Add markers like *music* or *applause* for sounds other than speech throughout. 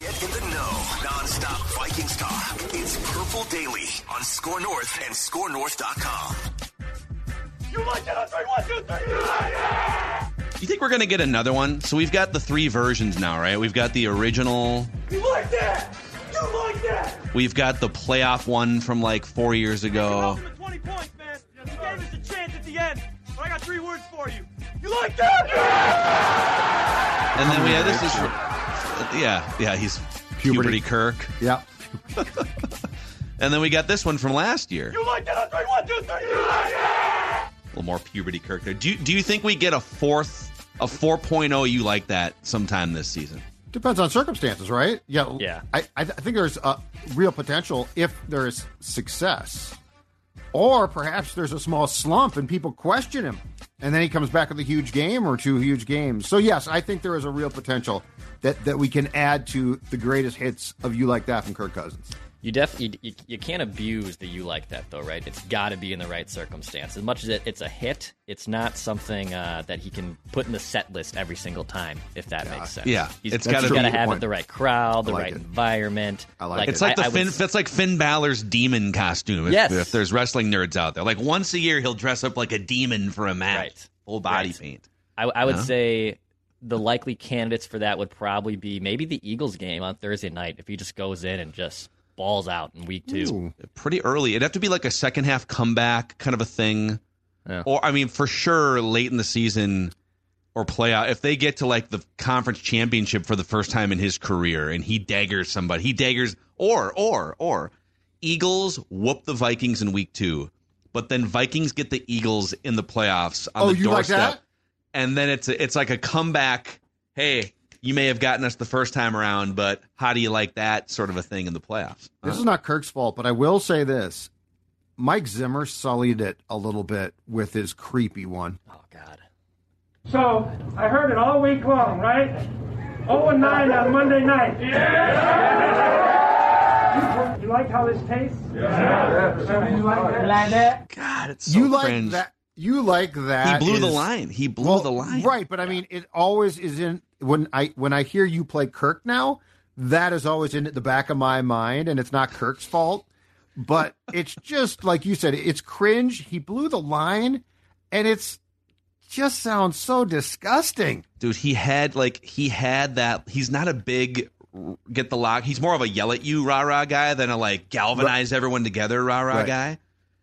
Get in the know, non-stop Vikings talk. It's Purple Daily on Score North and ScoreNorth.com. You like it on three, one, two, three. You like it. You think we're gonna get another one? So we've got the three versions now, right? We've got the original. You like that. You like that. We've got the playoff one from like four years ago. 20 points, man. You gave us a chance at the end, but I got three words for you. You like that? And then we have this is yeah, yeah, he's puberty, Puberty. Kirk. Yeah. *laughs* And then we got this one from last year. You like that on three, one, two, three. You like it. A little more puberty Kirk there. Do you, do you think we get a fourth, a 4.0 you like that sometime this season? Depends on circumstances, right? Yeah. Yeah. I, I, th- I think there's a real potential if there's success. Or perhaps there's a small slump and people question him. And then he comes back with a huge game or two huge games. So, yes, I think there is a real potential that, that we can add to the greatest hits of You Like That from Kirk Cousins. You def you, you, you can't abuse the you like that though, right? It's got to be in the right circumstance. As much as it, it's a hit, it's not something uh, that he can put in the set list every single time. If that makes sense. Yeah, He's, it's he's gotta got to be- have point. it the right crowd, the like right it. environment. I like It's it. like the I- I Finn. would- It's like Finn Balor's demon costume. If, Yes. if there's wrestling nerds out there, like once a year he'll dress up like a demon for a match, Right. full body Right. paint. I, I would Yeah. say the likely candidates for that would probably be maybe the Eagles game on Thursday night if he just goes in and just balls out in week two. Ooh. Pretty early. It'd have to be like a second half comeback kind of a thing, Yeah. or I mean, for sure, late in the season or playoff. If they get to like the conference championship for the first time in his career, and he daggers somebody, he daggers, or or or Eagles whoop the Vikings in week two, but then Vikings get the Eagles in the playoffs on Oh, the you like doorstep. that? and then it's a, it's like a comeback. Hey, you may have gotten us the first time around, but how do you like that sort of a thing in the playoffs? This is not Kirk's fault, but I will say this. Mike Zimmer sullied it a little bit with his creepy one. Oh God. So I heard it all week long, right? 0 and 9 on Monday night. Yeah. You like how this tastes? Yeah. You like that? Like that? God, it's so you like cringe. that? You like that? He blew the line. He blew Well, the line. Right, but I mean, it always is in when I when I hear you play Kirk now. That is always in the back of my mind, and it's not Kirk's fault. But *laughs* it's just like you said, it's cringe. He blew the line, and it's just sounds so disgusting. Dude, he had like he had that. He's not a big get the lock. He's more of a yell at you rah rah guy than a like galvanize everyone together rah rah Right. guy.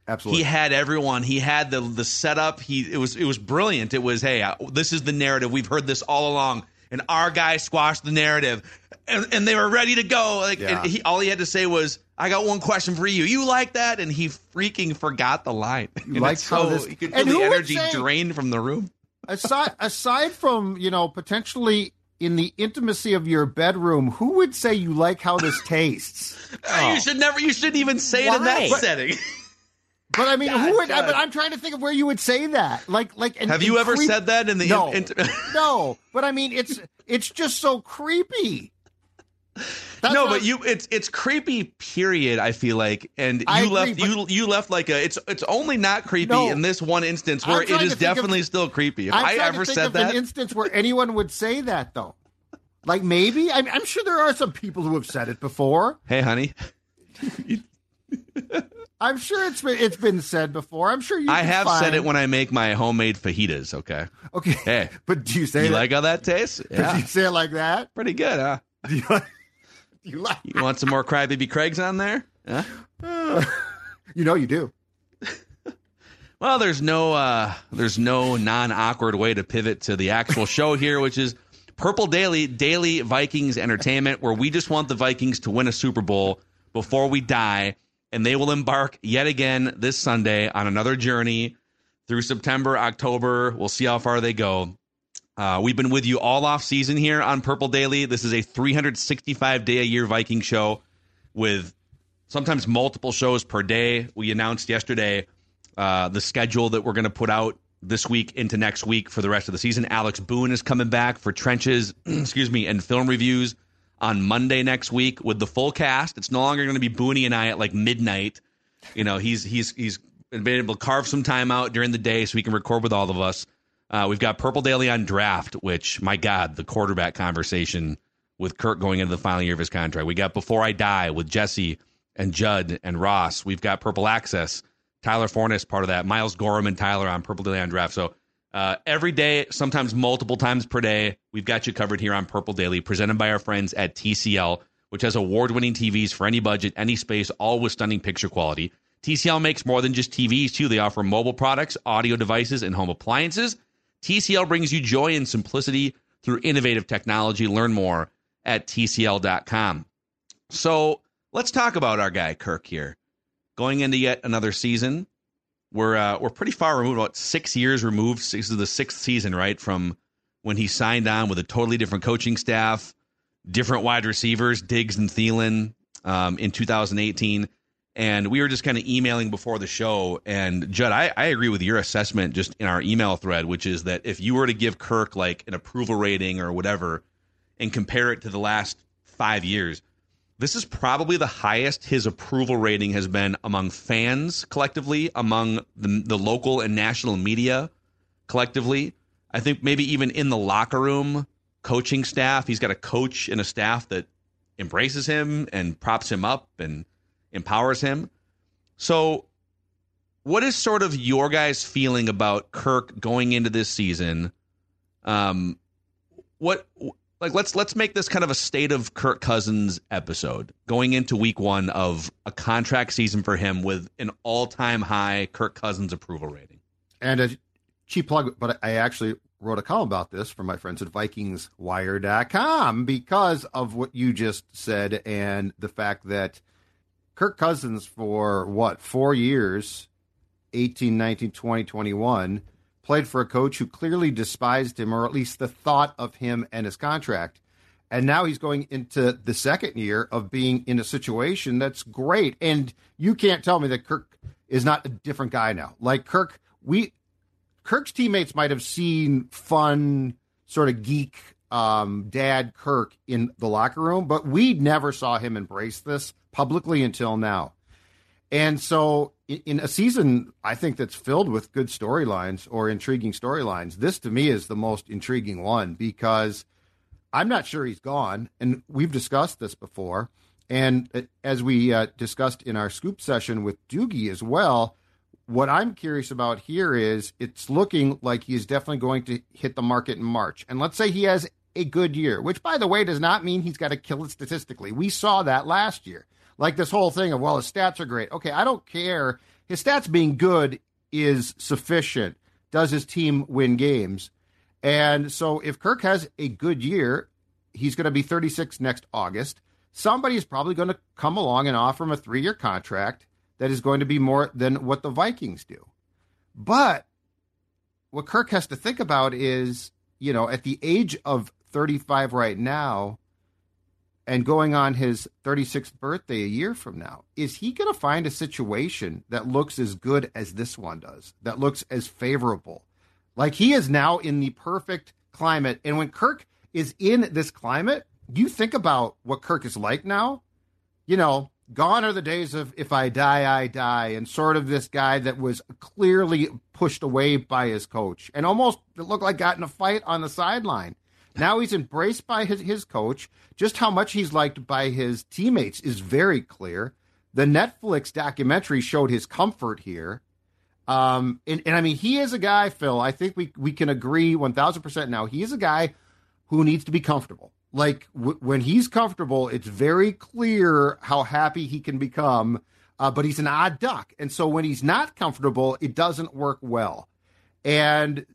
Absolutely. He had everyone. He had the the setup. He it was it was brilliant. It was hey, uh, this is the narrative. We've heard this all along, and our guy squashed the narrative, and, and they were ready to go. Like Yeah. and he, all he had to say was, "I got one question for you. You like that?" And he freaking forgot the line. *laughs* And liked it's how so, this- you could feel and the energy say- drained from the room. aside *laughs* aside from you know potentially in the intimacy of your bedroom, who would say you like how this *laughs* tastes? You should never. You shouldn't even say it in that Why? setting. But I mean, God, who would? God. But I'm trying to think of where you would say that. Like, like. and- Have you and ever creep- said that in the No, in- *laughs* no. But I mean, it's it's just so creepy. That's no, but you it's it's creepy. Period. I feel like, and you agree, left you you left like a. It's it's only not creepy No. in this one instance where it is trying is to think of- definitely still creepy. If I'm I ever to think said of that, an instance where anyone would say that, though. Like maybe I'm, I'm sure there are some people who have said it before. hey, honey, *laughs* I'm sure it's been it's been said before. I'm sure you. I have find- said it when I make my homemade fajitas. Okay, Okay. Hey. *laughs* but do you say you that? like how that tastes? Do you say it like that? pretty good, huh? Do you, You like? You want some more Crybaby Craigs on there? Huh? *laughs* You know you do. *laughs* Well, there's no uh, there's no non awkward way to pivot to the actual show here, which is Purple Daily Daily Vikings Entertainment, where we just want the Vikings to win a Super Bowl before we die, and they will embark yet again this Sunday on another journey through September, October. We'll see how far they go. Uh, we've been with you all off season here on Purple Daily. This is a 365 day a year Viking show with sometimes multiple shows per day. We announced yesterday uh, the schedule that we're going to put out this week into next week for the rest of the season. Alex Boone is coming back for trenches, *clears throat* excuse me, and film reviews on Monday next week with the full cast. It's no longer going to be Booney and I at like midnight. You know, he's he's he's been able to carve some time out during the day so he can record with all of us. Uh, we've got Purple Daily on draft, which my God, the quarterback conversation with Kirk going into the final year of his contract. We got Before I Die with Jesse and Judd and Ross. We've got Purple Access. Tyler Forness, part of that. Miles Gorham and Tyler on Purple Daily on Draft. So uh, every day, sometimes multiple times per day, we've got you covered here on Purple Daily, presented by our friends at TCL, which has award winning TVs for any budget, any space, all with stunning picture quality. TCL makes more than just TVs, too. They offer mobile products, audio devices, and home appliances. TCL brings you joy and simplicity through innovative technology. Learn more at TCL.com. So let's talk about our guy, Kirk, here going into yet another season. We're uh, we're pretty far removed, about six years removed. This is the sixth season, right, from when he signed on with a totally different coaching staff, different wide receivers, Diggs and Thielen, um, in 2018. And we were just kind of emailing before the show. And Judd, I, I agree with your assessment just in our email thread, which is that if you were to give Kirk like an approval rating or whatever, and compare it to the last five years, this is probably the highest his approval rating has been among fans collectively, among the, the local and national media collectively. I think maybe even in the locker room, coaching staff, he's got a coach and a staff that embraces him and props him up and empowers him. So, what is sort of your guys' feeling about Kirk going into this season? Um, what like let's let's make this kind of a state of Kirk Cousins episode going into week one of a contract season for him with an all time high Kirk Cousins approval rating. And a cheap plug, but I actually wrote a column about this for my friends at VikingsWire.com because of what you just said and the fact that Kirk Cousins for what four years, 18, 19, 20, 21 played for a coach who clearly despised him, or at least the thought of him and his contract. And now he's going into the second year of being in a situation that's great. And you can't tell me that Kirk is not a different guy now. Like Kirk, we Kirk's teammates might have seen fun, sort of geek um, dad Kirk in the locker room, but we never saw him embrace this publicly until now. And so, in a season, I think that's filled with good storylines or intriguing storylines, this to me is the most intriguing one because I'm not sure he's gone. And we've discussed this before. And uh, as we uh, discussed in our scoop session with Doogie as well, what I'm curious about here is it's looking like he is definitely going to hit the market in March. And let's say he has a good year, which, by the way, does not mean he's got to kill it statistically. We saw that last year like this whole thing of well his stats are great. Okay i don't care. His stats being good is sufficient. Does his team win games? And so if kirk has a good year he's going to be 36 next august. Somebody is probably going to come along and offer him a three-year contract that is going to be more than what the vikings do. But what kirk has to think about is you know at the age of 35 right now and going on his 36th birthday a year from now, is he going to find a situation that looks as good as this one does, that looks as favorable? Like he is now in the perfect climate. And when Kirk is in this climate, you think about what Kirk is like now. You know, gone are the days of if I die, I die, and sort of this guy that was clearly pushed away by his coach and almost looked like got in a fight on the sideline. Now he's embraced by his, his coach. Just how much he's liked by his teammates is very clear. The Netflix documentary showed his comfort here. Um, and, and I mean, he is a guy, Phil. I think we, we can agree 1000% now. He is a guy who needs to be comfortable. Like w- when he's comfortable, it's very clear how happy he can become. Uh, but he's an odd duck, and so when he's not comfortable, it doesn't work well. And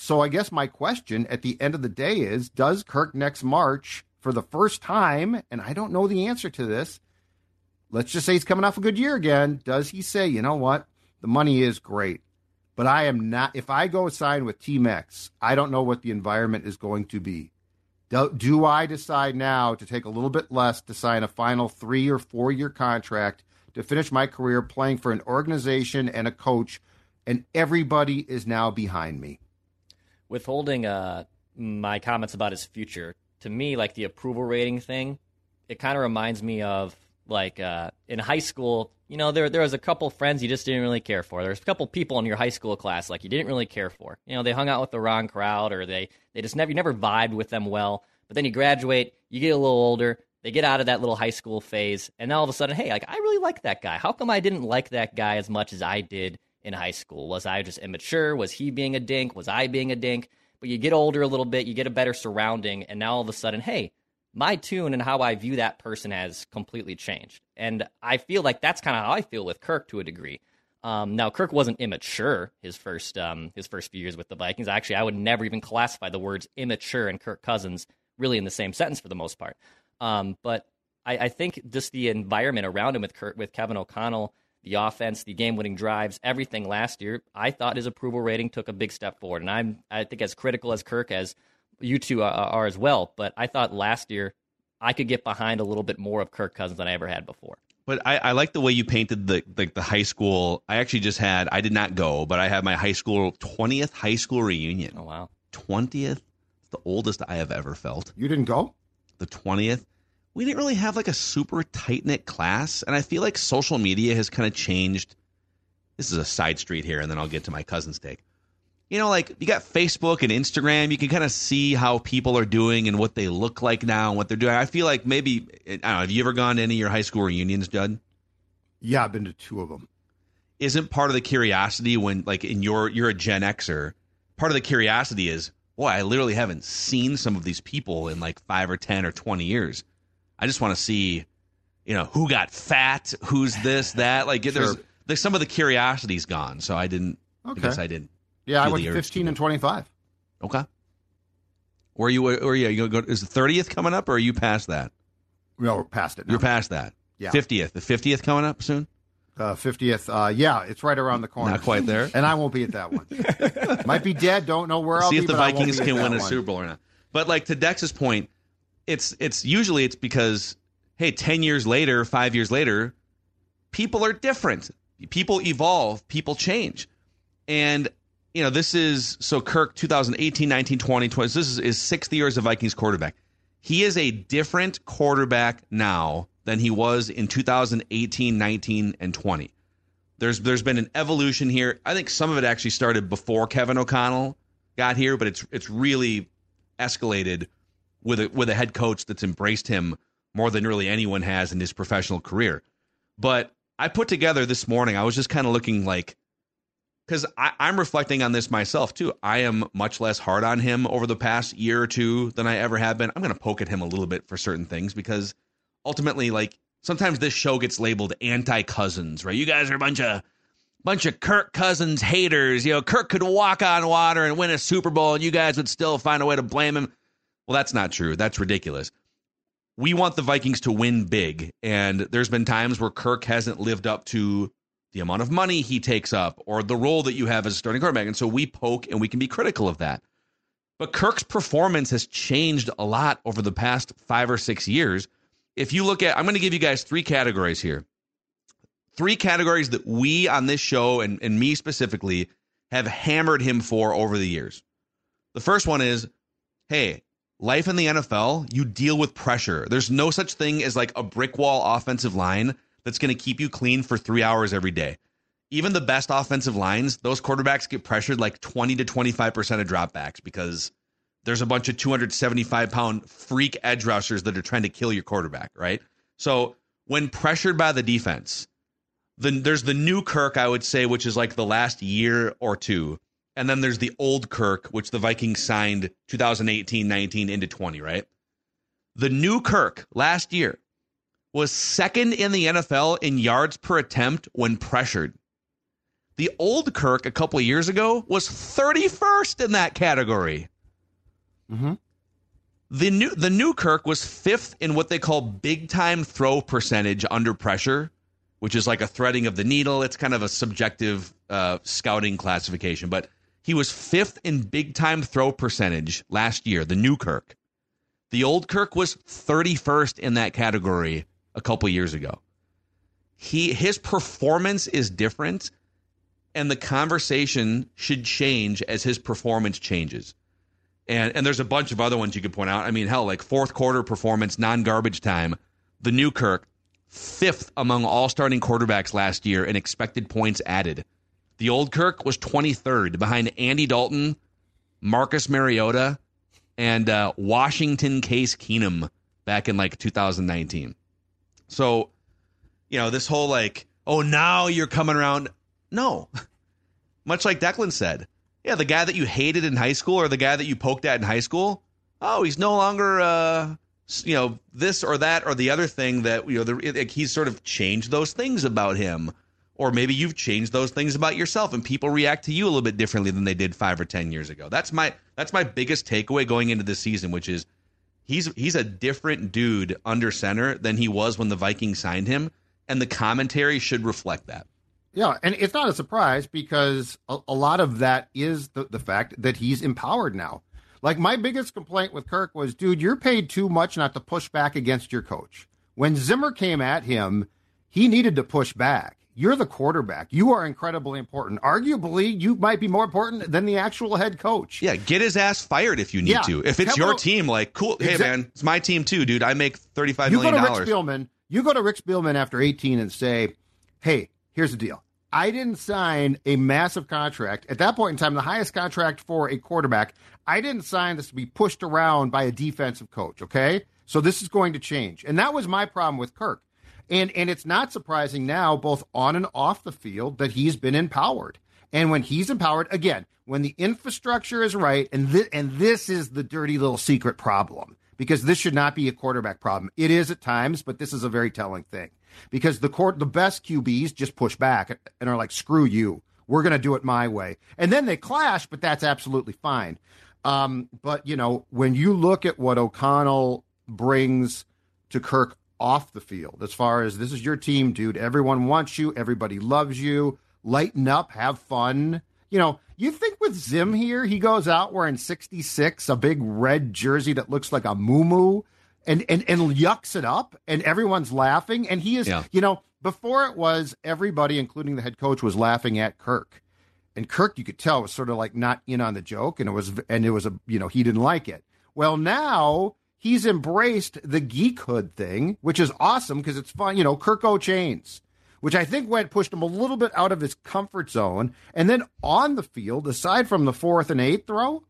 so I guess my question at the end of the day is: Does Kirk next March, for the first time, and I don't know the answer to this. Let's just say he's coming off a good year again. Does he say, you know what, the money is great, but I am not. If I go sign with Team X, I don't know what the environment is going to be. Do, do I decide now to take a little bit less to sign a final three or four year contract to finish my career playing for an organization and a coach, and everybody is now behind me? Withholding uh, my comments about his future, to me, like the approval rating thing, it kind of reminds me of like uh, in high school, you know, there there was a couple friends you just didn't really care for. There's a couple people in your high school class like you didn't really care for. You know, they hung out with the wrong crowd, or they they just never you never vibed with them well. But then you graduate, you get a little older, they get out of that little high school phase, and all of a sudden, hey, like I really like that guy. How come I didn't like that guy as much as I did in high school? Was I just immature? Was he being a dink? Was I being a dink? But you get older a little bit, you get a better surrounding, and now all of a sudden, hey, my tune and how I view that person has completely changed. And I feel like that's kind of how I feel with Kirk to a degree. Um, now, Kirk wasn't immature his first um, his first few years with the Vikings. Actually, I would never even classify the words immature and Kirk Cousins really in the same sentence for the most part. Um, but I, I, think just the environment around him with Kirk, with Kevin O'Connell, the offense, the game winning drives, everything last year, I thought his approval rating took a big step forward. And I'm I think as critical as Kirk as you two are, are as well. But I thought last year I could get behind a little bit more of Kirk Cousins than I ever had before. But I, I like the way you painted the like the high school. I actually just had I did not go, but I had my high school twentieth high school reunion. Oh wow, twentieth, the oldest I have ever felt. You didn't go. The twentieth. We didn't really have like a super tight knit class, and I feel like social media has kind of changed. This is a side street here, and then I'll get to my cousin's take you know, like you got Facebook and Instagram, you can kind of see how people are doing and what they look like now and what they're doing. I feel like maybe I don't know. Have you ever gone to any of your high school reunions, Judd? Yeah, I've been to two of them. Isn't part of the curiosity when, like, in your you're a Gen Xer, part of the curiosity is, boy, I literally haven't seen some of these people in like five or ten or twenty years. I just want to see, you know, who got fat, who's this, *laughs* that. Like, sure. there's, there's some of the curiosity's gone, so I didn't. Okay. I guess I didn't yeah, I went 15 and 25. Okay. Where are you? Where are you? go, is the 30th coming up, or are you past that? No, we're past it. Now. You're past that. Yeah. 50th. The 50th coming up soon. Uh, 50th. Uh, yeah, it's right around the corner. Not quite there. and I won't be at that one. *laughs* Might be dead. Don't know where I'll See be. if the Vikings can win a one. Super Bowl or not. But like to Dex's point, it's it's usually it's because hey, 10 years later, five years later, people are different. People evolve. People change. And you know, this is so Kirk 2018, 19, 20, 20. This is his sixth year as a Vikings quarterback. He is a different quarterback now than he was in 2018, 19, and 20. There's there's been an evolution here. I think some of it actually started before Kevin O'Connell got here, but it's it's really escalated with a with a head coach that's embraced him more than really anyone has in his professional career. But I put together this morning, I was just kind of looking like because I'm reflecting on this myself too. I am much less hard on him over the past year or two than I ever have been. I'm going to poke at him a little bit for certain things because ultimately, like sometimes this show gets labeled anti Cousins, right? You guys are a bunch of bunch of Kirk Cousins haters. You know, Kirk could walk on water and win a Super Bowl, and you guys would still find a way to blame him. Well, that's not true. That's ridiculous. We want the Vikings to win big, and there's been times where Kirk hasn't lived up to the amount of money he takes up or the role that you have as a starting quarterback. And so we poke and we can be critical of that. But Kirk's performance has changed a lot over the past five or six years. If you look at, I'm going to give you guys three categories here. Three categories that we on this show and, and me specifically have hammered him for over the years. The first one is hey, life in the NFL, you deal with pressure. There's no such thing as like a brick wall offensive line that's going to keep you clean for three hours every day. Even the best offensive lines, those quarterbacks get pressured like 20 to 25% of dropbacks because there's a bunch of 275 pound freak edge rushers that are trying to kill your quarterback, right? So when pressured by the defense, then there's the new Kirk, I would say, which is like the last year or two. And then there's the old Kirk, which the Vikings signed 2018, 19 into 20, right? The new Kirk last year was second in the NFL in yards per attempt when pressured. The old Kirk a couple of years ago was 31st in that category. Mm-hmm. The new the new Kirk was fifth in what they call big time throw percentage under pressure, which is like a threading of the needle. It's kind of a subjective uh, scouting classification, but he was fifth in big time throw percentage last year. The new Kirk, the old Kirk was 31st in that category a couple years ago. He his performance is different, and the conversation should change as his performance changes. And and there's a bunch of other ones you could point out. I mean, hell, like fourth quarter performance, non garbage time. The new Kirk, fifth among all starting quarterbacks last year in expected points added. The old Kirk was 23rd behind Andy Dalton, Marcus Mariota, and uh, Washington Case Keenum back in like 2019. So, you know, this whole like, oh, now you're coming around. No. *laughs* Much like Declan said, yeah, the guy that you hated in high school or the guy that you poked at in high school, oh, he's no longer, uh, you know, this or that or the other thing that, you know, the, like he's sort of changed those things about him. Or maybe you've changed those things about yourself and people react to you a little bit differently than they did five or 10 years ago. That's my, that's my biggest takeaway going into this season, which is he's, he's a different dude under center than he was when the Vikings signed him. And the commentary should reflect that. Yeah, and it's not a surprise because a, a, lot of that is the, the fact that he's empowered now. Like my biggest complaint with Kirk was, dude, you're paid too much not to push back against your coach. When Zimmer came at him, he needed to push back. You're the quarterback. You are incredibly important. Arguably, you might be more important than the actual head coach. Yeah, get his ass fired if you need yeah. to. If it's Kevin your team, like, cool. Hey, man, it's my team too, dude. I make thirty-five you million dollars. You go to Rick Spielman. You go to Rick Spielman after 18 and say, "Hey, here's the deal. I didn't sign a massive contract. At that point in time, the highest contract for a quarterback, I didn't sign this to be pushed around by a defensive coach, okay? So this is going to change. And that was my problem with Kirk. And and it's not surprising now, both on and off the field, that he's been empowered. And when he's empowered, again, when the infrastructure is right, and th- and this is the dirty little secret problem, because this should not be a quarterback problem. It is at times, but this is a very telling thing because the court, the best QBs just push back and are like, "Screw you, we're going to do it my way," and then they clash, but that's absolutely fine. Um, but you know, when you look at what O'Connell brings to Kirk off the field, as far as this is your team, dude, everyone wants you, everybody loves you, lighten up, have fun. You know, you think with Zim here, he goes out wearing 66, a big red jersey that looks like a moo and and and yucks it up, and everyone's laughing. And he is, yeah. you know, before it was everybody, including the head coach, was laughing at Kirk, and Kirk, you could tell, was sort of like not in on the joke, and it was and it was a you know he didn't like it. Well, now he's embraced the geekhood thing, which is awesome because it's fun. You know, Kirko Chainz, which I think went pushed him a little bit out of his comfort zone, and then on the field, aside from the fourth and eighth throw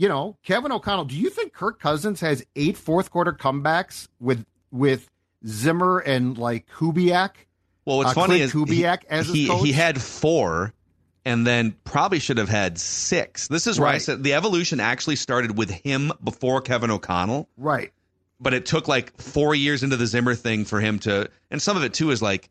you know, Kevin O'Connell, do you think Kirk Cousins has eight fourth quarter comebacks with with Zimmer and like Kubiak? Well, what's uh, funny Clint is Kubiak he, as he, he had four and then probably should have had six. This is where right. I said the evolution actually started with him before Kevin O'Connell. Right. But it took like four years into the Zimmer thing for him to, and some of it too is like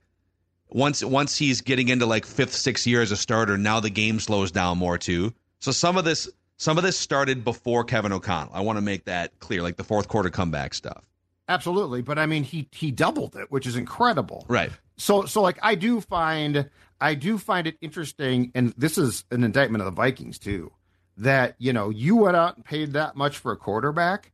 once once he's getting into like fifth, sixth year as a starter, now the game slows down more too. So some of this some of this started before Kevin O'Connell. I want to make that clear, like the fourth quarter comeback stuff. Absolutely, but I mean, he he doubled it, which is incredible. Right. So so like I do find I do find it interesting, and this is an indictment of the Vikings too, that you know you went out and paid that much for a quarterback,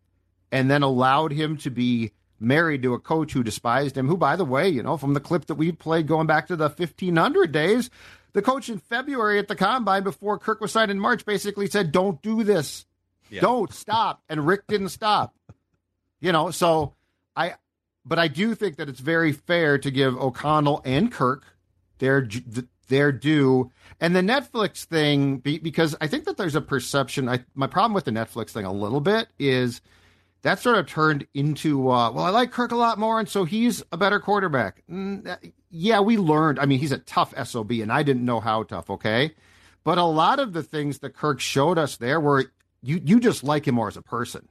and then allowed him to be married to a coach who despised him. Who, by the way, you know, from the clip that we played going back to the fifteen hundred days, the coach in February at the combine before Kirk was signed in March basically said, "Don't do this, yeah. don't stop," and Rick didn't stop. You know, so I, but I do think that it's very fair to give O'Connell and Kirk their their due. And the Netflix thing, because I think that there's a perception. I, my problem with the Netflix thing a little bit is that sort of turned into, uh, well, I like Kirk a lot more, and so he's a better quarterback. Mm, yeah, we learned. I mean, he's a tough SOB, and I didn't know how tough, okay? But a lot of the things that Kirk showed us there were you, you just like him more as a person.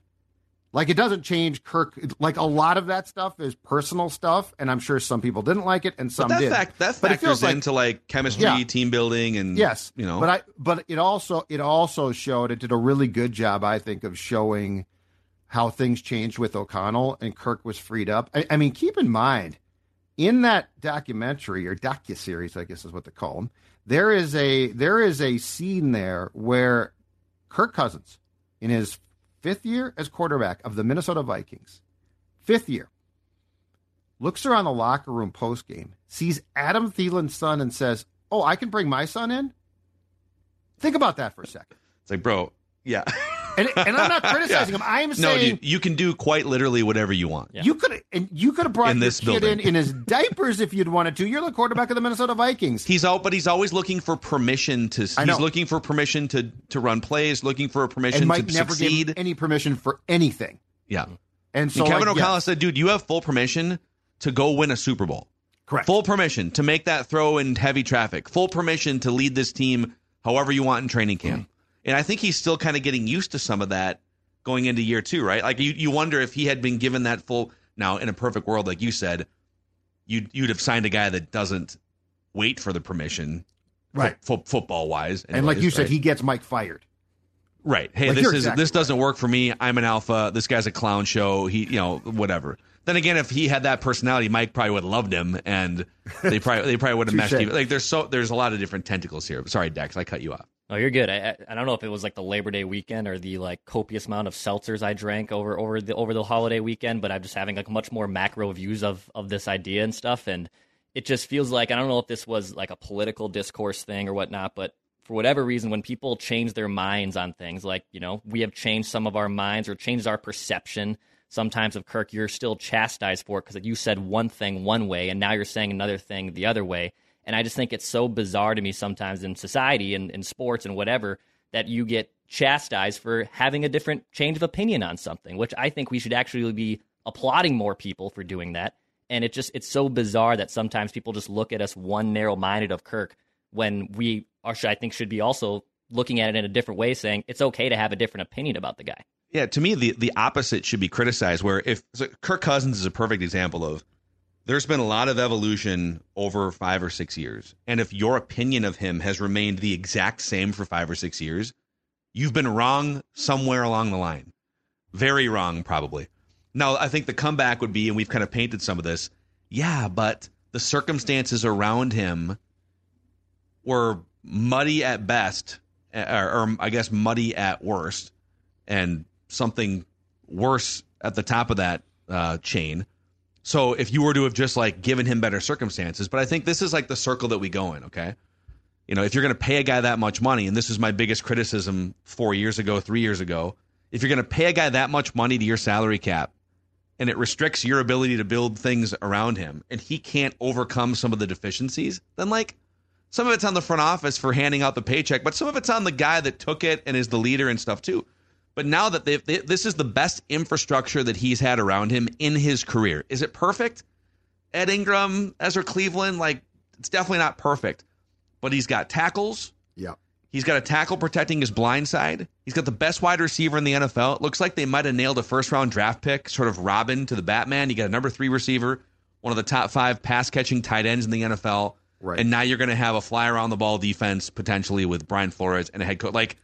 Like it doesn't change Kirk. Like a lot of that stuff is personal stuff, and I'm sure some people didn't like it and some but that did. fact that But it factors like- into like chemistry, Yeah. team building, and Yes, you know. but I but it also it also showed it did a really good job, I think, of showing how things changed with O'Connell and Kirk was freed up. I, I mean, keep in mind in that documentary or docu series, I guess is what they call them. There is a there is a scene there where Kirk Cousins, in his fifth year as quarterback of the Minnesota Vikings, fifth year, looks around the locker room post game, sees Adam Thielen's son, and says, "Oh, I can bring my son in." Think about that for a second. it's like, bro, yeah. *laughs* And, and I'm not *laughs* criticizing him. I am no, saying dude, you can do quite literally whatever you want. Yeah. you could and you could have brought In this kid building. in in his diapers if you'd wanted to. You're the quarterback of the Minnesota Vikings. He's out, but he's always looking for permission to. He's looking for permission to to run plays, looking for a permission and Mike to never succeed. gave any permission for anything. yeah. And so and Kevin like, O'Connell yes, said, "Dude, you have full permission to go win a Super Bowl. correct. Full permission to make that throw in heavy traffic. Full permission to lead this team however you want in training camp." And I think he's still kind of getting used to some of that going into year two, right? Like you, you wonder if he had been given that full. Now, in a perfect world, like you said, you'd you'd have signed a guy that doesn't wait for the permission, Right. fo- football wise. and like you said, he gets Mike fired. Right. Hey, Like, this is exactly this doesn't work for me. I'm an alpha. This guy's a clown show. He, you know, whatever. Then again, if he had that personality, Mike probably would have loved him, and they probably they probably would have *laughs* meshed. Even. Like there's so there's a lot of different tentacles here. Sorry, Dex, I cut you off. Oh, you're good. I, I I don't know if it was like the Labor Day weekend or the like copious amount of seltzers I drank over over the over the holiday weekend, but I'm just having like much more macro views of of this idea and stuff, and it just feels like I don't know if this was like a political discourse thing or whatnot, but for whatever reason, when people change their minds on things, like you know we have changed some of our minds or changed our perception. Sometimes of Kirk, you're still chastised for it because you said one thing one way, and now you're saying another thing the other way. And I just think it's so bizarre to me sometimes in society and in sports and whatever that you get chastised for having a different change of opinion on something, which I think we should actually be applauding more people for doing that. And it just it's so bizarre that sometimes people just look at us one narrow minded of Kirk when we are I think should be also looking at it in a different way, saying it's okay to have a different opinion about the guy. Yeah, to me, the the opposite should be criticized. Where if so Kirk Cousins is a perfect example of, there's been a lot of evolution over five or six years, and if your opinion of him has remained the exact same for five or six years, you've been wrong somewhere along the line, very wrong probably. Now, I think the comeback would be, and we've kind of painted some of this. Yeah, but the circumstances around him were muddy at best, or, or I guess muddy at worst, and something worse at the top of that uh, chain. So if you were to have just like given him better circumstances, but I think this is like the circle that we go in. Okay, you know, if you're going to pay a guy that much money, and this is my biggest criticism four years ago, three years ago, if you're going to pay a guy that much money to your salary cap, and it restricts your ability to build things around him, and he can't overcome some of the deficiencies, then like some of it's on the front office for handing out the paycheck, but some of it's on the guy that took it and is the leader and stuff too. But now that they've, they, this is the best infrastructure that he's had around him in his career. Is it perfect? Ed Ingram, Ezra Cleveland, like it's definitely not perfect, but he's got tackles. Yeah. He's got a tackle protecting his blind side. He's got the best wide receiver in the NFL. It looks like they might have nailed a first round draft pick, sort of Robin to the Batman. You got a number three receiver, one of the top five pass catching tight ends in the NFL. Right. And now you're going to have a fly around the ball defense potentially with Brian Flores and a head coach. Like,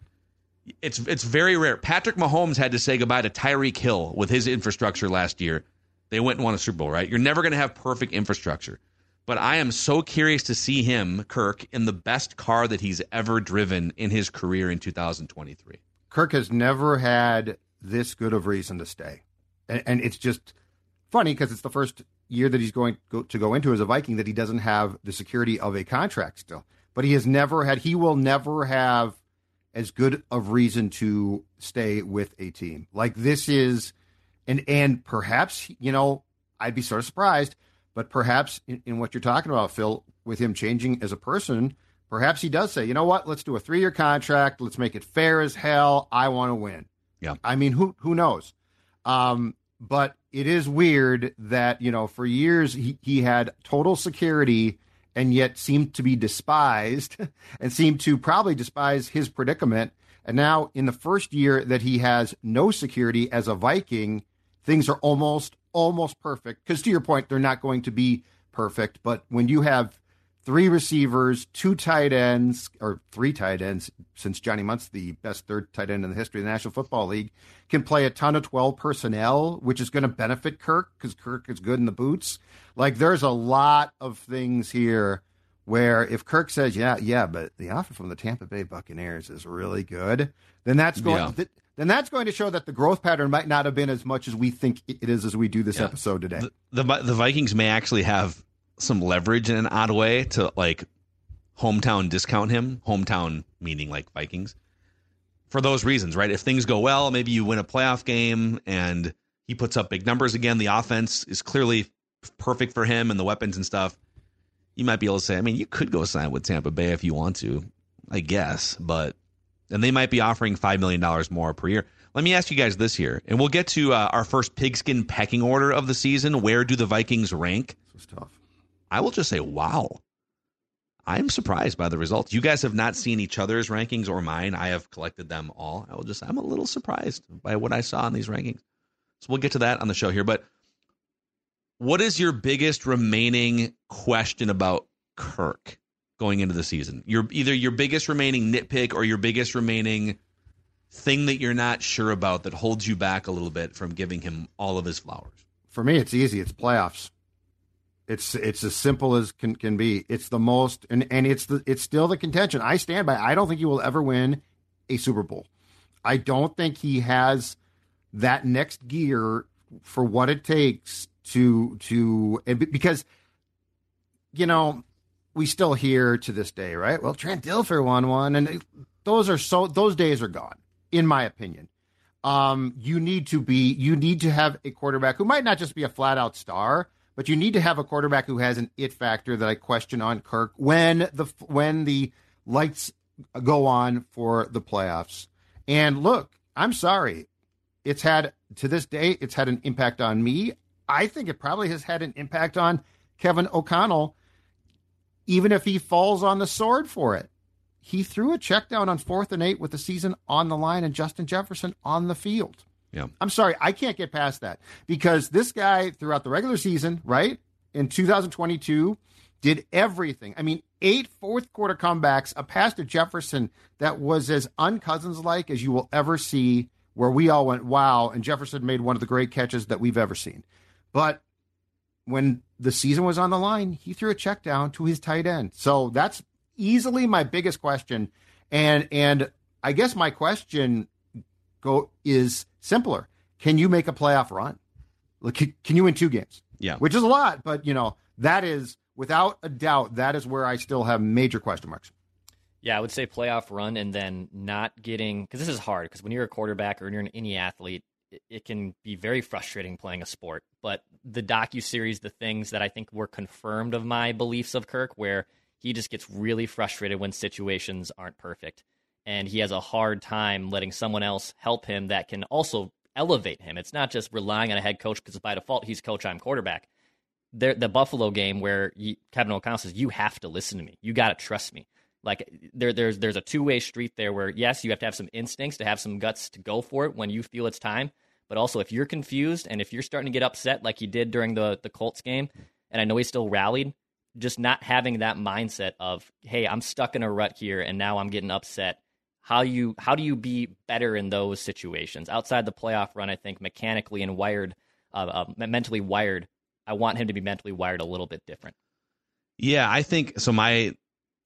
it's it's very rare. Patrick Mahomes had to say goodbye to Tyreek Hill with his infrastructure last year. They went and won a Super Bowl, right? You're never going to have perfect infrastructure. But I am so curious to see him, Kirk, in the best car that he's ever driven in his career in 2023. Kirk has never had this good of reason to stay, and, and it's just funny because it's the first year that he's going go, to go into as a Viking that he doesn't have the security of a contract still. But he has never had. He will never have as good of reason to stay with a team like this is, and and perhaps you know I'd be sort of surprised, but perhaps in, in what you're talking about, Phil, with him changing as a person. Perhaps he does say, you know what? Let's do a three-year contract. Let's make it fair as hell. I want to win. Yeah. I mean, who who knows? Um, but it is weird that you know for years he, he had total security and yet seemed to be despised *laughs* and seemed to probably despise his predicament And now, in the first year that he has no security as a Viking, things are almost almost perfect. Because to your point, they're not going to be perfect. But when you have three receivers, two tight ends, or three tight ends, since Johnny Mundt's the best third tight end in the history of the National Football League, can play a ton of 12 personnel, which is going to benefit Kirk because Kirk is good in the boots. Like, there's a lot of things here where if Kirk says, yeah, yeah, but the offer from the Tampa Bay Buccaneers is really good, then that's going Yeah. th- then that's going to show that the growth pattern might not have been as much as we think it is as we do this Yeah. episode today. the the the Vikings may actually have some leverage in an odd way to like hometown discount him. Hometown meaning like Vikings. For those reasons, right? If things go well, maybe you win a playoff game and he puts up big numbers again. The offense is clearly perfect for him and the weapons and stuff. You might be able to say, I mean, you could go sign with Tampa Bay if you want to, I guess, but and they might be offering five million dollars more per year. Let me ask you guys this here, and we'll get to uh, our first pigskin pecking order of the season. Where do the Vikings rank? This is tough. I will just say, wow. I'm surprised by the results. You guys have not seen each other's rankings or mine. I have collected them all. I will just, I'm a little surprised by what I saw in these rankings. So we'll get to that on the show here. But what is your biggest remaining question about Kirk going into the season? Your either your biggest remaining nitpick or your biggest remaining thing that you're not sure about that holds you back a little bit from giving him all of his flowers. For me, it's easy. It's playoffs. It's it's as simple as can, can be. It's the most, and, and it's the it's still the contention. I stand by. I don't think he will ever win a Super Bowl. I don't think he has that next gear for what it takes to to because you know we still hear to this day, right? Well, Trent Dilfer won one, and those are so those days are gone, in my opinion. Um, you need to be you need to have a quarterback who might not just be a flat out star, but you need to have a quarterback who has an it factor that I question on Kirk when the when the lights go on for the playoffs. And look, I'm sorry, it's had to this day it's had an impact on me. I think it probably has had an impact on Kevin O'Connell, even if he falls on the sword for it. He threw a check down on fourth and eight with the season on the line and Justin Jefferson on the field. Yeah. I'm sorry, I can't get past that because this guy throughout the regular season, right, in 2022, did everything. I mean, eight fourth quarter comebacks, a pass to Jefferson that was as uncousins like as you will ever see, where we all went, wow, and Jefferson made one of the great catches that we've ever seen. But when the season was on the line, he threw a check down to his tight end. So that's easily my biggest question. And and I guess my question go is simpler. Can you make a playoff run? Like, Can, can you win two games? Yeah. Which is a lot, but you know, that is without a doubt, that is where I still have major question marks. Yeah, I would say playoff run and then not getting because this is hard because when you're a quarterback or when you're an any athlete, it, it can be very frustrating playing a sport. But the docu series, the things that I think were confirmed of my beliefs of Kirk, where he just gets really frustrated when situations aren't perfect, and he has a hard time letting someone else help him that can also elevate him. It's not just relying on a head coach because by default he's coach, I'm quarterback. The Buffalo game where you, Kevin O'Connell says, "You have to listen to me. You got to trust me." Like there, there's there's a two way street there where yes, you have to have some instincts to have some guts to go for it when you feel it's time. But also, if you're confused and if you're starting to get upset like he did during the the Colts game, and I know he still rallied, just not having that mindset of hey, I'm stuck in a rut here and now I'm getting upset. How you how do you be better in those situations outside the playoff run? I think mechanically and wired, uh, uh, mentally wired. I want him to be mentally wired a little bit different. Yeah, I think so. My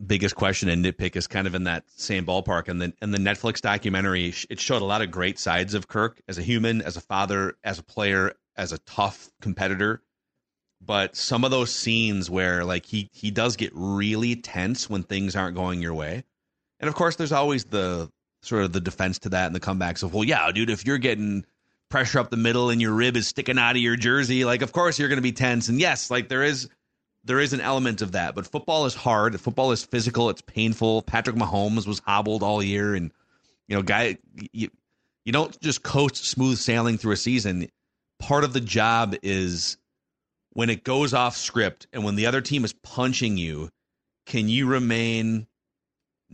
biggest question and nitpick is kind of in that same ballpark. And the and the Netflix documentary, it showed a lot of great sides of Kirk as a human, as a father, as a player, as a tough competitor. But some of those scenes where like he he does get really tense when things aren't going your way, and of course there's always the sort of the defense to that and the comebacks of well yeah dude if you're getting pressure up the middle and your rib is sticking out of your jersey like of course you're going to be tense and yes like there is there is an element of that. But football is hard. Football is physical. It's painful. Patrick Mahomes was hobbled all year, and you know, guy, you you don't just coast smooth sailing through a season. Part of the job is when it goes off script and when the other team is punching you, can you remain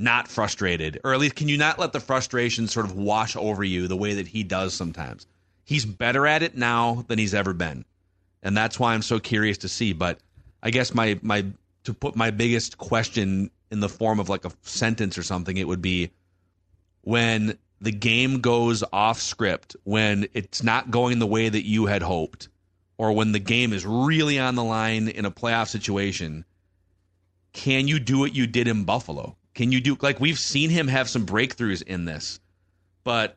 not frustrated, or at least can you not let the frustration sort of wash over you the way that he does sometimes? He's better at it now than he's ever been, and that's why I'm so curious to see. But I guess my my to put my biggest question in the form of like a sentence or something, it would be when the game goes off script, when it's not going the way that you had hoped, or when the game is really on the line in a playoff situation, can you do what you did in Buffalo? Can you do like we've seen him have some breakthroughs in this, but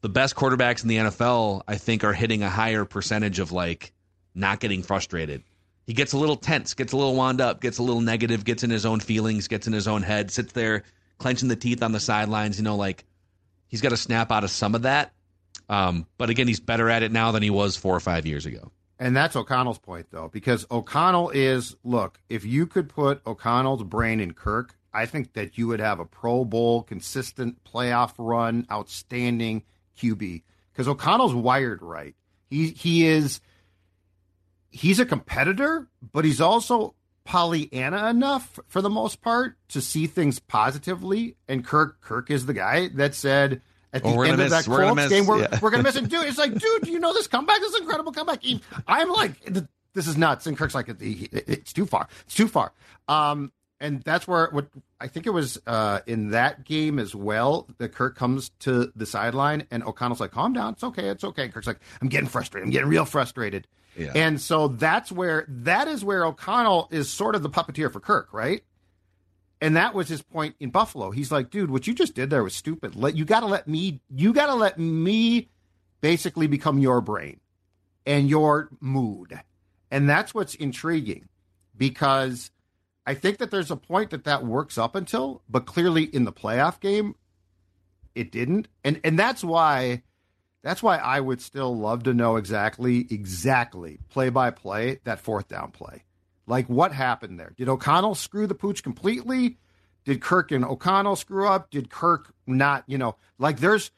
the best quarterbacks in the NFL, I think, are hitting a higher percentage of like not getting frustrated. He gets a little tense, gets a little wound up, gets a little negative, gets in his own feelings, gets in his own head, sits there clenching the teeth on the sidelines. You know, like he's got to snap out of some of that. Um, but again, he's better at it now than he was four or five years ago. And that's O'Connell's point, though, because O'Connell is look, if you could put O'Connell's brain in Kirk, I think that you would have a Pro Bowl, consistent playoff run, outstanding QB. Because O'Connell's wired right. He he is he's a competitor, but he's also Pollyanna enough for the most part to see things positively. And Kirk Kirk is the guy that said at the Oh, end of miss- that Colts miss- game, we're, yeah. we're gonna miss it. *laughs* Dude, it's like, dude, do you know this comeback? This is an incredible comeback. I'm like, this is nuts. And Kirk's like, it's too far. It's too far. Um, and that's where what I think it was uh, in that game as well that Kirk comes to the sideline and O'Connell's like, calm down. It's okay. It's okay. Kirk's like, I'm getting frustrated. I'm getting real frustrated. Yeah. And so that's where that is where O'Connell is sort of the puppeteer for Kirk, right? And that was his point in Buffalo. He's like, dude, what you just did there was stupid. Let you got to let me, you got to let me basically become your brain and your mood. And that's what's intriguing because I think that there's a point that that works up until, but clearly in the playoff game, it didn't. And and that's why that's why I would still love to know exactly exactly play by play that fourth down play. Like what happened there? Did O'Connell screw the pooch completely? Did Kirk and O'Connell screw up? Did Kirk not, you know, like there's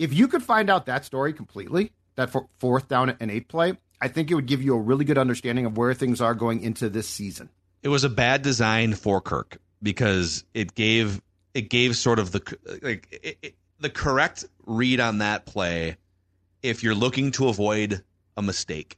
if you could find out that story completely, that for, fourth down and eight play, I think it would give you a really good understanding of where things are going into this season. It was a bad design for Kirk because it gave it gave sort of the like it, it, the correct read on that play if you're looking to avoid a mistake.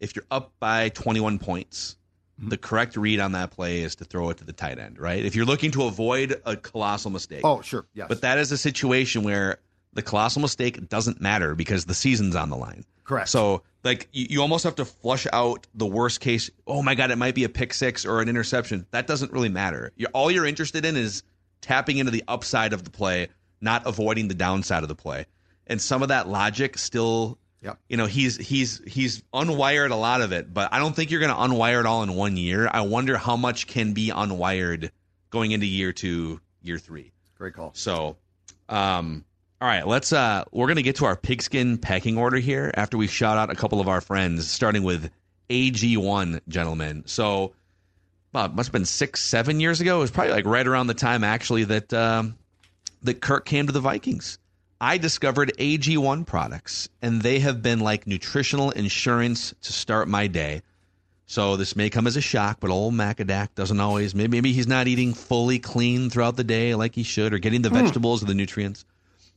If you're up by 21 points, mm-hmm. the correct read on that play is to throw it to the tight end, right? If you're looking to avoid a colossal mistake. Oh, sure. Yes. But that is a situation where the colossal mistake doesn't matter because the season's on the line. Correct. So, like, you, you almost have to flush out the worst case. Oh my God, it might be a pick six or an interception. That doesn't really matter. You're, all you're interested in is tapping into the upside of the play, not avoiding the downside of the play. And some of that logic still, Yep. you know, he's he's he's unwired a lot of it, but I don't think you're going to unwire it all in one year. I wonder how much can be unwired going into year two, year three. Great call. So, um, all right, let's uh, we're gonna get to our pigskin pecking order here after we shout out a couple of our friends, starting with AG1, gentlemen. So, well, it must have been six, seven years ago. It was probably like right around the time actually that um, that Kirk came to the Vikings. I discovered AG1 products, and they have been like nutritional insurance to start my day. So this may come as a shock, but old Macadac doesn't always. Maybe, maybe he's not eating fully clean throughout the day like he should, or getting the vegetables or the nutrients.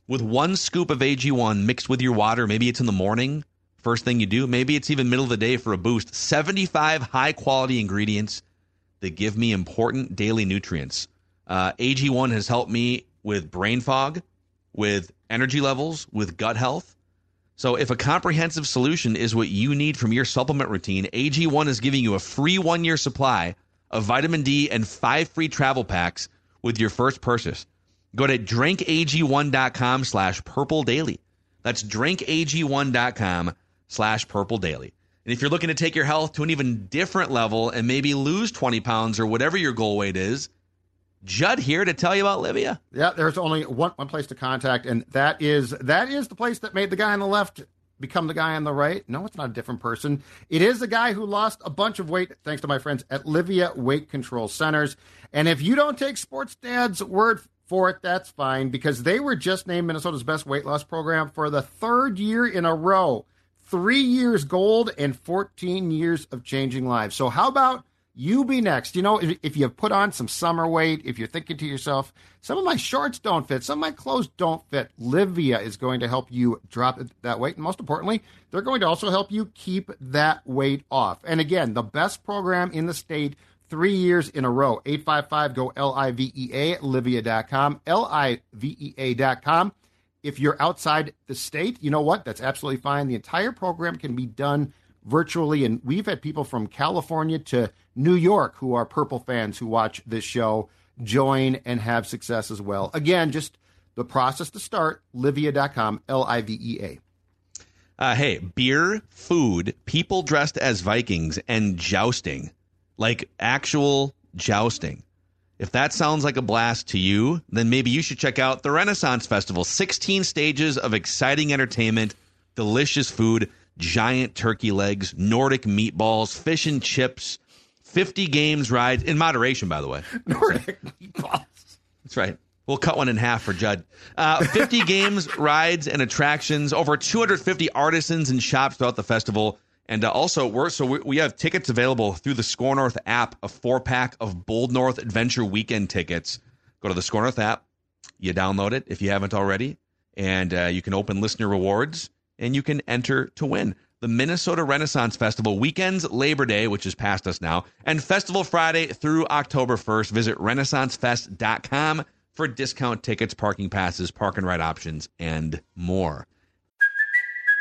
With one scoop of AG1 mixed with your water, maybe it's in the morning, first thing you do. Maybe it's even middle of the day for a boost. 75 high quality ingredients that give me important daily nutrients. Uh, AG1 has helped me with brain fog, with energy levels, with gut health. So, if a comprehensive solution is what you need from your supplement routine, AG1 is giving you a free one year supply of vitamin D and five free travel packs with your first purchase. Go to drinkag1.com slash purple daily. That's drinkag1.com slash purple daily. And if you're looking to take your health to an even different level and maybe lose 20 pounds or whatever your goal weight is, Judd here to tell you about Livea. Yeah, there's only one one place to contact, and that is that is the place that made the guy on the left become the guy on the right. No, it's not a different person. It is the guy who lost a bunch of weight thanks to my friends at Livea Weight Control Centers. And if you don't take Sports Dad's word for it, that's fine because they were just named Minnesota's best weight loss program for the third year in a row. Three years gold and 14 years of changing lives. So how about You be next. You know, if, if you've put on some summer weight, if you're thinking to yourself, some of my shorts don't fit, some of my clothes don't fit, Livea is going to help you drop that weight. And most importantly, they're going to also help you keep that weight off. And again, the best program in the state three years in a row. 855 go L I V E A, Livea.com, L I V E A.com. If you're outside the state, you know what? That's absolutely fine. The entire program can be done virtually. And we've had people from California to New York who are Purple fans who watch this show join and have success as well. Again, just the process to start, livea.com, L I V E A. Uh, hey, beer, food, people dressed as Vikings, and jousting. Like actual jousting. If that sounds like a blast to you, then maybe you should check out the Renaissance Festival. 16 stages of exciting entertainment, delicious food, giant turkey legs, Nordic meatballs, fish and chips, 50 games rides in moderation, by the way. *laughs* Nordic meatballs. That's right. We'll cut one in half for Judd. Uh, 50 *laughs* games, rides, and attractions. Over 250 artisans and shops throughout the festival. And uh, also, we're so we, we have tickets available through the SKOR North app. A four pack of Bold North Adventure Weekend tickets. Go to the SKOR North app. You download it if you haven't already, and uh, you can open listener rewards and you can enter to win the Minnesota Renaissance Festival weekends, Labor Day, which is past us now, and Festival Friday through October 1st. Visit renaissancefest.com for discount tickets, parking passes, park and ride options, and more.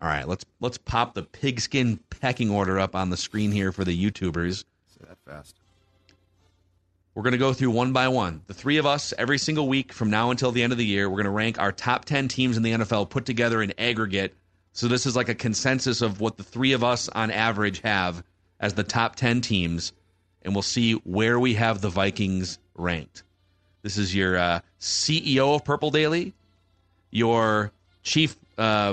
All right, let's let's pop the pigskin pecking order up on the screen here for the YouTubers. Say that fast. We're going to go through one by one. The three of us, every single week from now until the end of the year, we're going to rank our top 10 teams in the NFL put together in aggregate. So this is like a consensus of what the three of us on average have as the top 10 teams. And we'll see where we have the Vikings ranked. This is your uh, CEO of Purple Daily, your chief uh,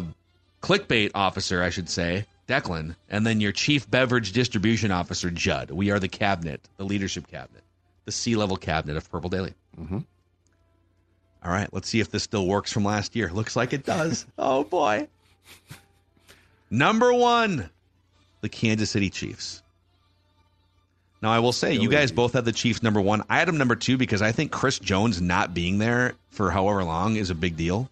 clickbait officer, I should say, Declan, and then your chief beverage distribution officer, Judd. We are the cabinet, the leadership cabinet, the C level cabinet of Purple Daily. Mm-hmm. All right, let's see if this still works from last year. Looks like it does. *laughs* oh, boy. Number one, the Kansas City Chiefs. Now, I will say, you guys both had the Chiefs number one. I had them number two because I think Chris Jones not being there for however long is a big deal.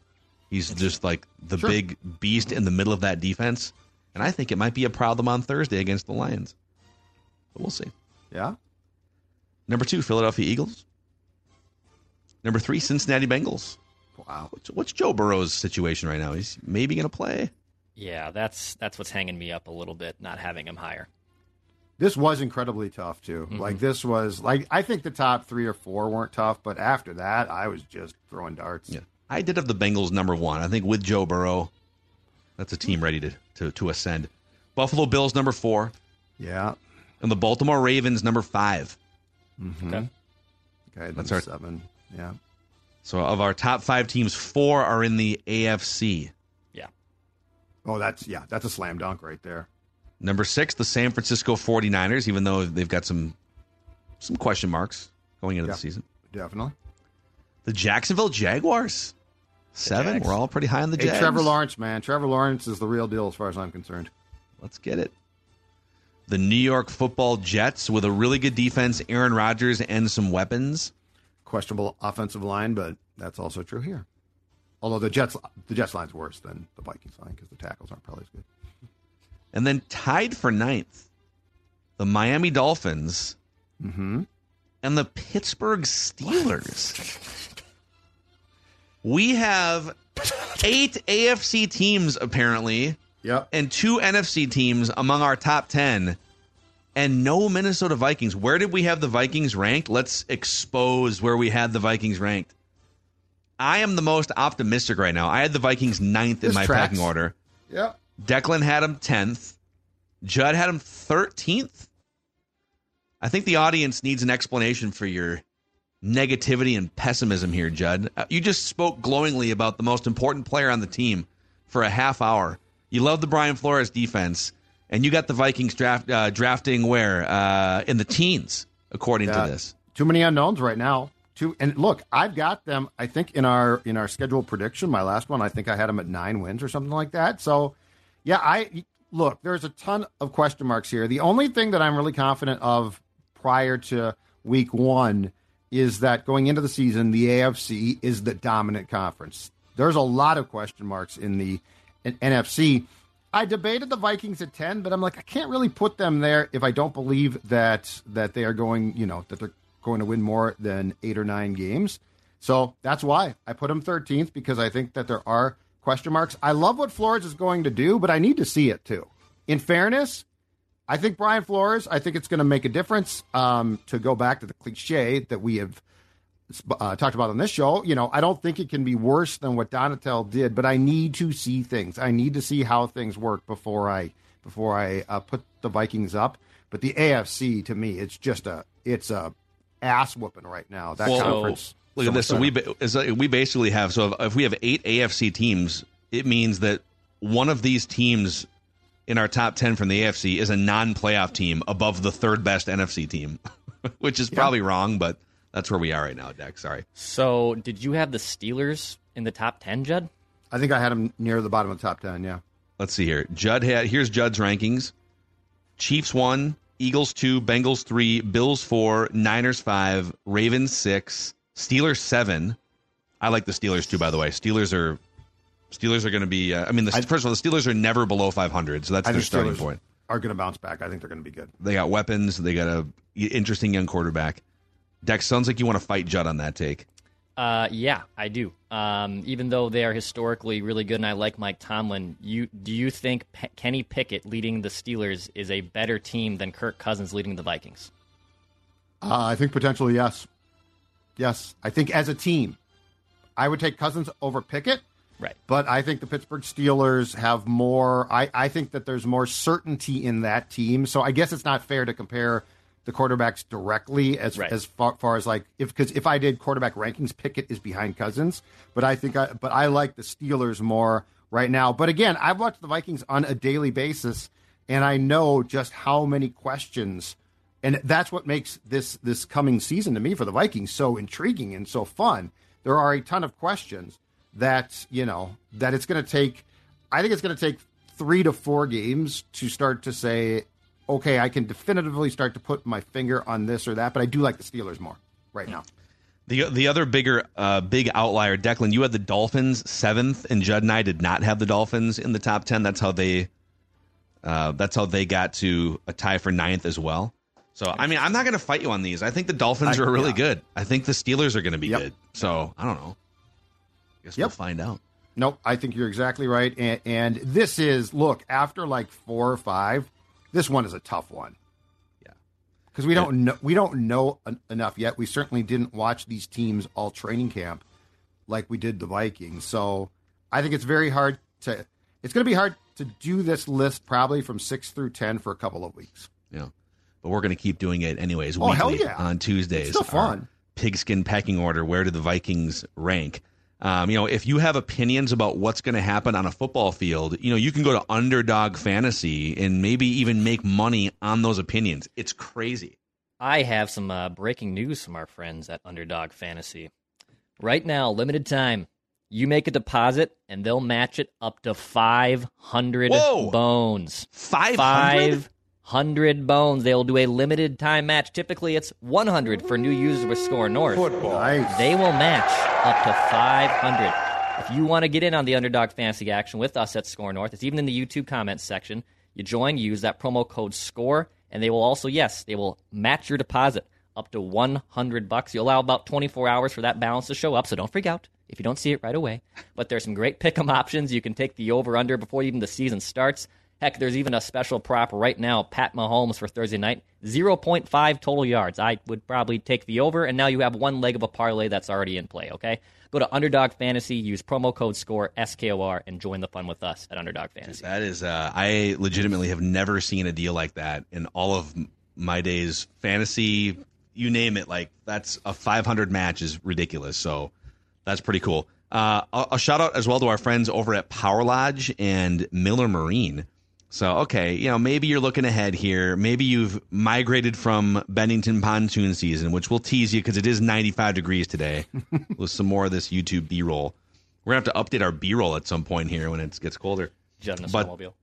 He's just like the Sure. big beast in the middle of that defense. And I think it might be a problem on Thursday against the Lions. But we'll see. Yeah. Number two, Philadelphia Eagles. Number three, Cincinnati Bengals. Wow. What's, what's Joe Burrow's situation right now? He's maybe going to play. Yeah, that's that's what's hanging me up a little bit, not having him higher. This was incredibly tough too. Mm-hmm. Like this was like I think the top three or four weren't tough, but after that, I was just throwing darts. Yeah. I did have the Bengals number one. I think with Joe Burrow, that's a team ready to, to, to ascend. Buffalo Bills number four, Yeah. and the Baltimore Ravens number five. Mm-hmm. Okay. Okay. That's our- seven. Yeah. So of our top five teams, four are in the AFC. Yeah. Oh, that's yeah. That's a slam dunk right there. Number six, the San Francisco 49ers, even though they've got some some question marks going into Yeah. the season. Definitely. The Jacksonville Jaguars. Seven. Jags. We're all pretty high on the Hey, Jags. Trevor Lawrence, man. Trevor Lawrence is the real deal as far as I'm concerned. Let's get it. The New York Football Jets with a really good defense, Aaron Rodgers, and some weapons. Questionable offensive line, but that's also true here. Although the Jets, the Jets line's worse than the Vikings line because the tackles aren't probably as good. And then tied for ninth, the Miami Dolphins Mm-hmm. and the Pittsburgh Steelers. *laughs* We have eight AFC teams, apparently, Yep. and two NFC teams among our top 10, and no Minnesota Vikings. Where did we have the Vikings ranked? Let's expose where we had the Vikings ranked. I am the most optimistic right now. I had the Vikings ninth in my tracks. packing order. Yep. Declan had him 10th. Judd had him 13th. I think the audience needs an explanation for your negativity and pessimism here, Judd. Uh, You just spoke glowingly about the most important player on the team for a half hour. You love the Brian Flores defense, and you got the Vikings draft uh, drafting where uh, in the teens, according Yeah. to this. Too many unknowns right now. Too and look, I've got them. I think in our in our schedule prediction, my last one, I think I had them at nine wins or something like that. So, yeah, I look. There's a ton of question marks here. The only thing that I'm really confident of prior to week one is that going into the season, the AFC is the dominant conference. There's a lot of question marks in the in NFC. I debated the Vikings at ten, but I'm like, I can't really put them there if I don't believe that that they are going, you know, that they're going to win more than eight or nine games. So that's why I put them 13th because I think that there are question marks. I love what Flores is going to do, but I need to see it too. In fairness, I think Brian Flores, I think it's going to make a difference. Um, to go back to the cliche that we have uh, talked about on this show, you know, I don't think it can be worse than what Donatell did, but I need to see things. I need to see how things work before I before I uh, put the Vikings up. But the AFC to me, it's just a it's a ass whooping right now. That Well, conference. Look at this. So we better. is that- we basically have so if, if we have eight AFC teams, it means that one of these teams in our top ten from the AFC is a non-playoff team above the third best NFC team, *laughs* which is probably wrong, but that's where we are right now, Deck. Sorry. So, did you have the Steelers in the top 10, Judd? I think I had them near the bottom of the top ten. Yeah. Let's see here. Judd had here's Judd's rankings: Chiefs one, Eagles two, Bengals three, Bills four, Niners five, Ravens six, Steelers seven. I like the Steelers too, by the way. Steelers are Steelers are going to be. Uh, I mean, the, first of all, the Steelers are never below 500, so that's I their starting Steelers point. are going to bounce back. I think they're going to be good. They got weapons. They got a interesting young quarterback. Dex, sounds like you want to fight Judd on that take. Uh, yeah, I do. Um, even though they are historically really good, and I like Mike Tomlin, you do you think Pe- Kenny Pickett leading the Steelers is a better team than Kirk Cousins leading the Vikings? Uh, I think potentially yes. Yes, I think as a team, I would take Cousins over Pickett. Right. But I think the Pittsburgh Steelers have more. I, I think that there's more certainty in that team. So I guess it's not fair to compare the quarterbacks directly as Right. as far, far as like if because if I did quarterback rankings, Pickett is behind Cousins. But I think I but I like the Steelers more right now. But again, I've watched the Vikings on a daily basis, and I know just how many questions and that's what makes this this coming season to me for the Vikings so intriguing and so fun. There are a ton of questions that you know that it's going to take. I think it's going to take three to four games to start to say, okay, I can definitively start to put my finger on this or that. But I do like the Steelers more right now. The the other bigger uh, big outlier, Declan, you had the Dolphins seventh, and Judd and I did not have the Dolphins in the top ten. That's how they uh, that's how they got to a tie for ninth as well. So I mean, I'm not going to fight you on these. I think the Dolphins I- are really yeah. good. I think the Steelers are going to be Yep. good. So I don't know. Guess we'll Yep. find out. Nope, I think you're exactly right. And, and this is look after like four or five. This one is a tough one. Yeah. because we don't know we don't know en- enough yet. We certainly didn't watch these teams all training camp like we did the Vikings. So I think it's very hard to. It's going to be hard to do this list probably from six through ten for a couple of weeks. Yeah. But we're going to keep doing it anyways. Oh, hell yeah. On Tuesdays. It's still fun. Pigskin pecking order. Where do the Vikings rank? Um, you know, if you have opinions about what's going to happen on a football field, you know, you can go to Underdog Fantasy and maybe even make money on those opinions. It's crazy. I have some uh, breaking news from our friends at Underdog Fantasy. Right now, limited time. You make a deposit, and they'll match it up to 500 Whoa! bones. 500? 500 bones. They will do a limited time match. Typically, it's 100 for new users with SKOR North. Nice. They will match up to 500. If you want to get in on the underdog fantasy action with us at SKOR North, it's even in the YouTube comments section. You join, use that promo code SKOR, and they will also, yes, they will match your deposit up to 100 bucks. You allow about 24 hours for that balance to show up, so don't freak out if you don't see it right away. But there's some great pick'em options. You can take the over under before even the season starts. Heck, there's even a special prop right now, Pat Mahomes for Thursday night, 0.5 total yards. I would probably take the over, and now you have one leg of a parlay that's already in play, okay? Go to Underdog Fantasy, use promo code SKOR, S-K-O-R, and join the fun with us at Underdog Fantasy. That is, uh, I legitimately have never seen a deal like that in all of my days fantasy, you name it. Like that's a 500 match is ridiculous. So that's pretty cool. Uh, a, a shout out as well to our friends over at Power Lodge and Miller Marine. So, okay, you know, maybe you're looking ahead here. Maybe you've migrated from Bennington pontoon season, which will tease you because it is 95 degrees today *laughs* with some more of this YouTube B roll. We're going to have to update our B roll at some point here when it gets colder. Jet in a But- snowmobile.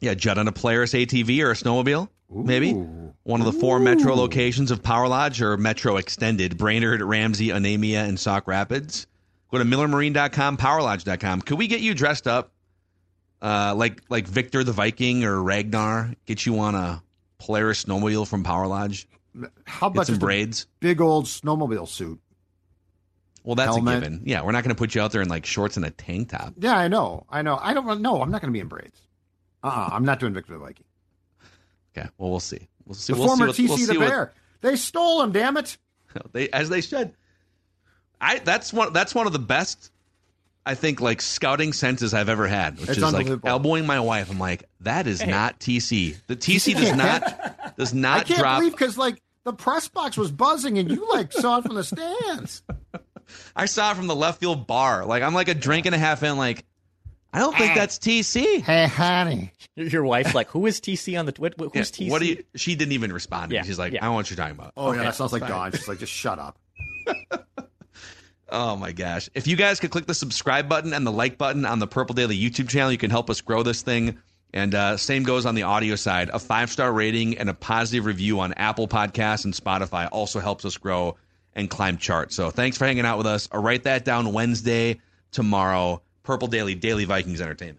Yeah, jet on a Polaris ATV or a snowmobile, maybe. One of the four metro locations of Power Lodge or Metro Extended, Brainerd, Ramsey, Onamia, and Sauk Rapids. Go to millermarine.com, powerlodge.com. Could we get you dressed up uh, like like Victor the Viking or Ragnar? Get you on a Polaris snowmobile from Power Lodge? How about some braids? big old snowmobile suit? Well, that's Helmet. a given. Yeah, we're not going to put you out there in like shorts and a tank top. Yeah, I know. I know. I don't know. I'm not going to be in braids. Uh, uh I'm not doing Victor the Viking. Okay, well, we'll see. We'll see. The we'll former see TC we'll the what- Bear. They stole him. Damn it. *laughs* they as they should. I that's one that's one of the best I think like scouting senses I've ever had, which It's is like elbowing my wife. I'm like, that is not TC. The TC does not does I not can't drop. because like the press box was buzzing and you like saw it from the stands. I saw it from the left field bar. Like I'm like a drink and a half in. Like I don't think ah. that's TC. Hey, honey. Your, your wife's like, who is TC on the what, who's Yeah, TC? What do you? She didn't even respond. To Yeah, me. She's like, yeah. I don't know what you're talking about. Oh yeah, that sounds like fine. Dawn. She's like, just shut up. *laughs* Oh my gosh. If you guys could click the subscribe button and the like button on the Purple Daily YouTube channel, you can help us grow this thing. And uh, same goes on the audio side. A five star rating and a positive review on Apple Podcasts and Spotify also helps us grow and climb charts. So thanks for hanging out with us. I'll write that down Wednesday, tomorrow. Purple Daily, Daily Vikings Entertainment.